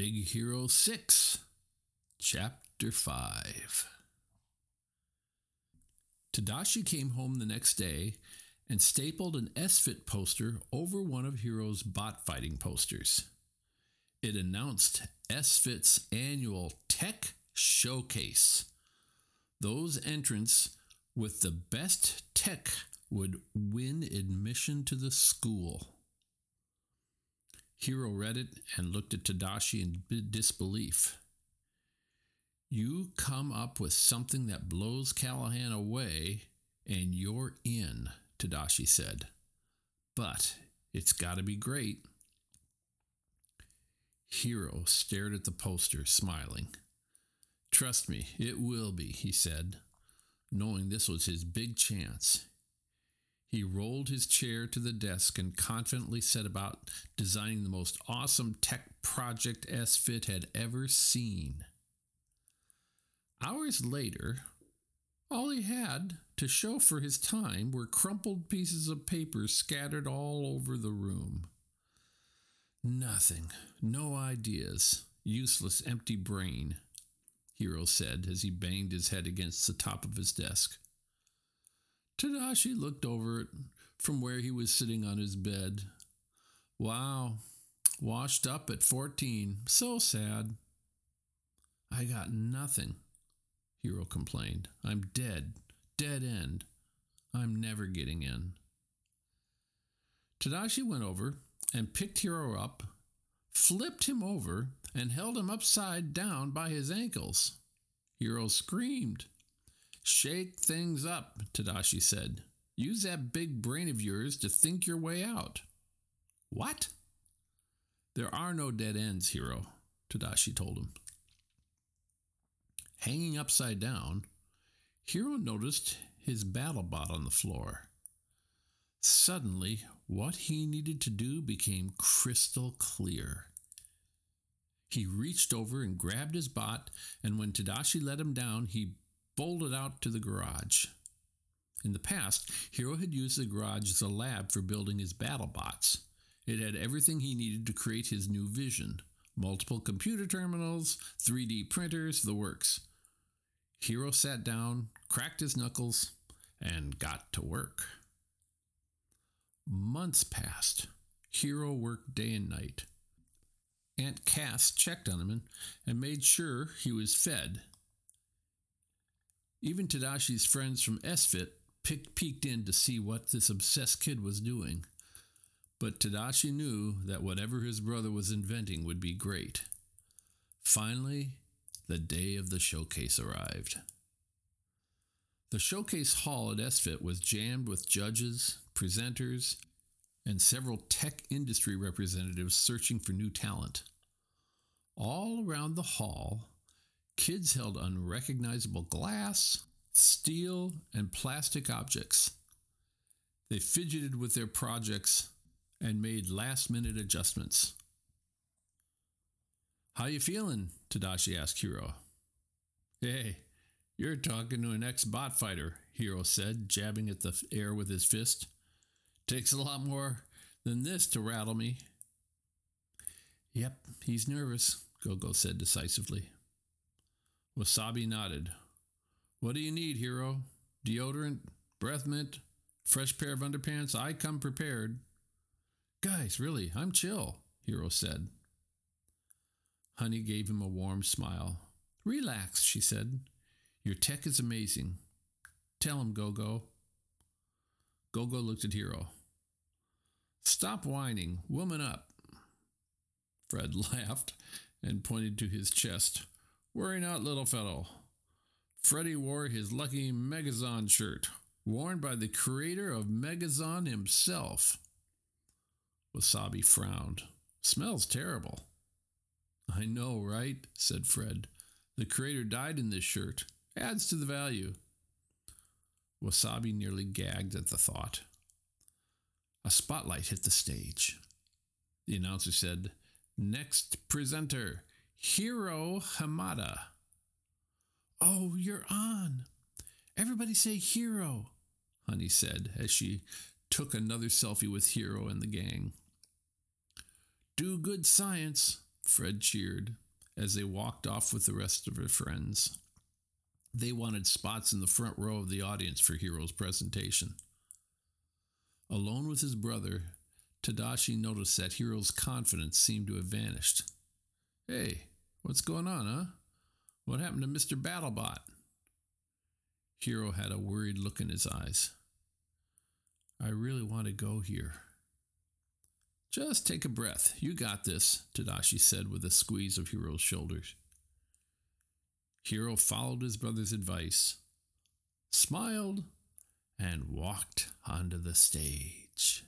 Big Hero 6, Chapter 5. Tadashi came home the next day and stapled an SFIT poster over one of Hiro's bot fighting posters. It announced SFIT's annual Tech Showcase. Those entrants with the best tech would win admission to the school. Hiro read it and looked at Tadashi in disbelief. You come up with something that blows Callahan away, and you're in, Tadashi said. But it's got to be great. Hiro stared at the poster, smiling. Trust me, it will be, he said, knowing this was his big chance. He rolled his chair to the desk and confidently set about designing the most awesome tech project SFIT had ever seen. Hours later, all he had to show for his time were crumpled pieces of paper scattered all over the room. Nothing, no ideas, useless empty brain, Hiro said as he banged his head against the top of his desk. Tadashi looked over it from where he was sitting on his bed. Wow, washed up at 14. So sad. I got nothing, Hiro complained. I'm dead. Dead end. I'm never getting in. Tadashi went over and picked Hiro up, flipped him over, and held him upside down by his ankles. Hiro screamed. Shake things up, Tadashi said. Use that big brain of yours to think your way out. What? There are no dead ends, Hiro, Tadashi told him. Hanging upside down, Hiro noticed his battle bot on the floor. Suddenly, what he needed to do became crystal clear. He reached over and grabbed his bot, and when Tadashi let him down, he bolted out to the garage. In the past, Hiro had used the garage as a lab for building his battle bots. It had everything he needed to create his new vision multiple computer terminals, 3D printers, the works. Hiro sat down, cracked his knuckles, and got to work. Months passed. Hiro worked day and night. Aunt Cass checked on him and, and made sure he was fed even Tadashi's friends from SFIT peeked in to see what this obsessed kid was doing. But Tadashi knew that whatever his brother was inventing would be great. Finally, the day of the showcase arrived. The showcase hall at SFIT was jammed with judges, presenters, and several tech industry representatives searching for new talent. All around the hall Kids held unrecognizable glass, steel, and plastic objects. They fidgeted with their projects and made last-minute adjustments. How you feeling? Tadashi asked Hiro. Hey, you're talking to an ex-bot fighter, Hiro said, jabbing at the air with his fist. Takes a lot more than this to rattle me. Yep, he's nervous, Gogo said decisively. Wasabi nodded. What do you need, Hiro? Deodorant? Breath mint? Fresh pair of underpants? I come prepared. Guys, really, I'm chill, Hiro said. Honey gave him a warm smile. Relax, she said. Your tech is amazing. Tell him, Gogo. Gogo looked at Hiro. Stop whining. Woman up. Fred laughed and pointed to his chest. Worry not, little fellow. Freddy wore his lucky Megazon shirt, worn by the creator of Megazon himself. Wasabi frowned. Smells terrible. I know, right? said Fred. The creator died in this shirt. Adds to the value. Wasabi nearly gagged at the thought. A spotlight hit the stage. The announcer said, Next presenter, Hiro Hamada. Oh, you're on. Everybody say Hiro, Honey said as she took another selfie with Hiro and the gang. Do good science. Fred cheered as they walked off with the rest of their friends. They wanted spots in the front row of the audience for Hiro's presentation. Alone with his brother, Tadashi noticed that Hiro's confidence seemed to have vanished. Hey, what's going on, huh? What happened to Mr. Battlebot? Hiro had a worried look in his eyes. I really want to go here. Just take a breath. You got this, Tadashi said with a squeeze of Hiro's shoulders. Hiro followed his brother's advice, smiled, and walked onto the stage.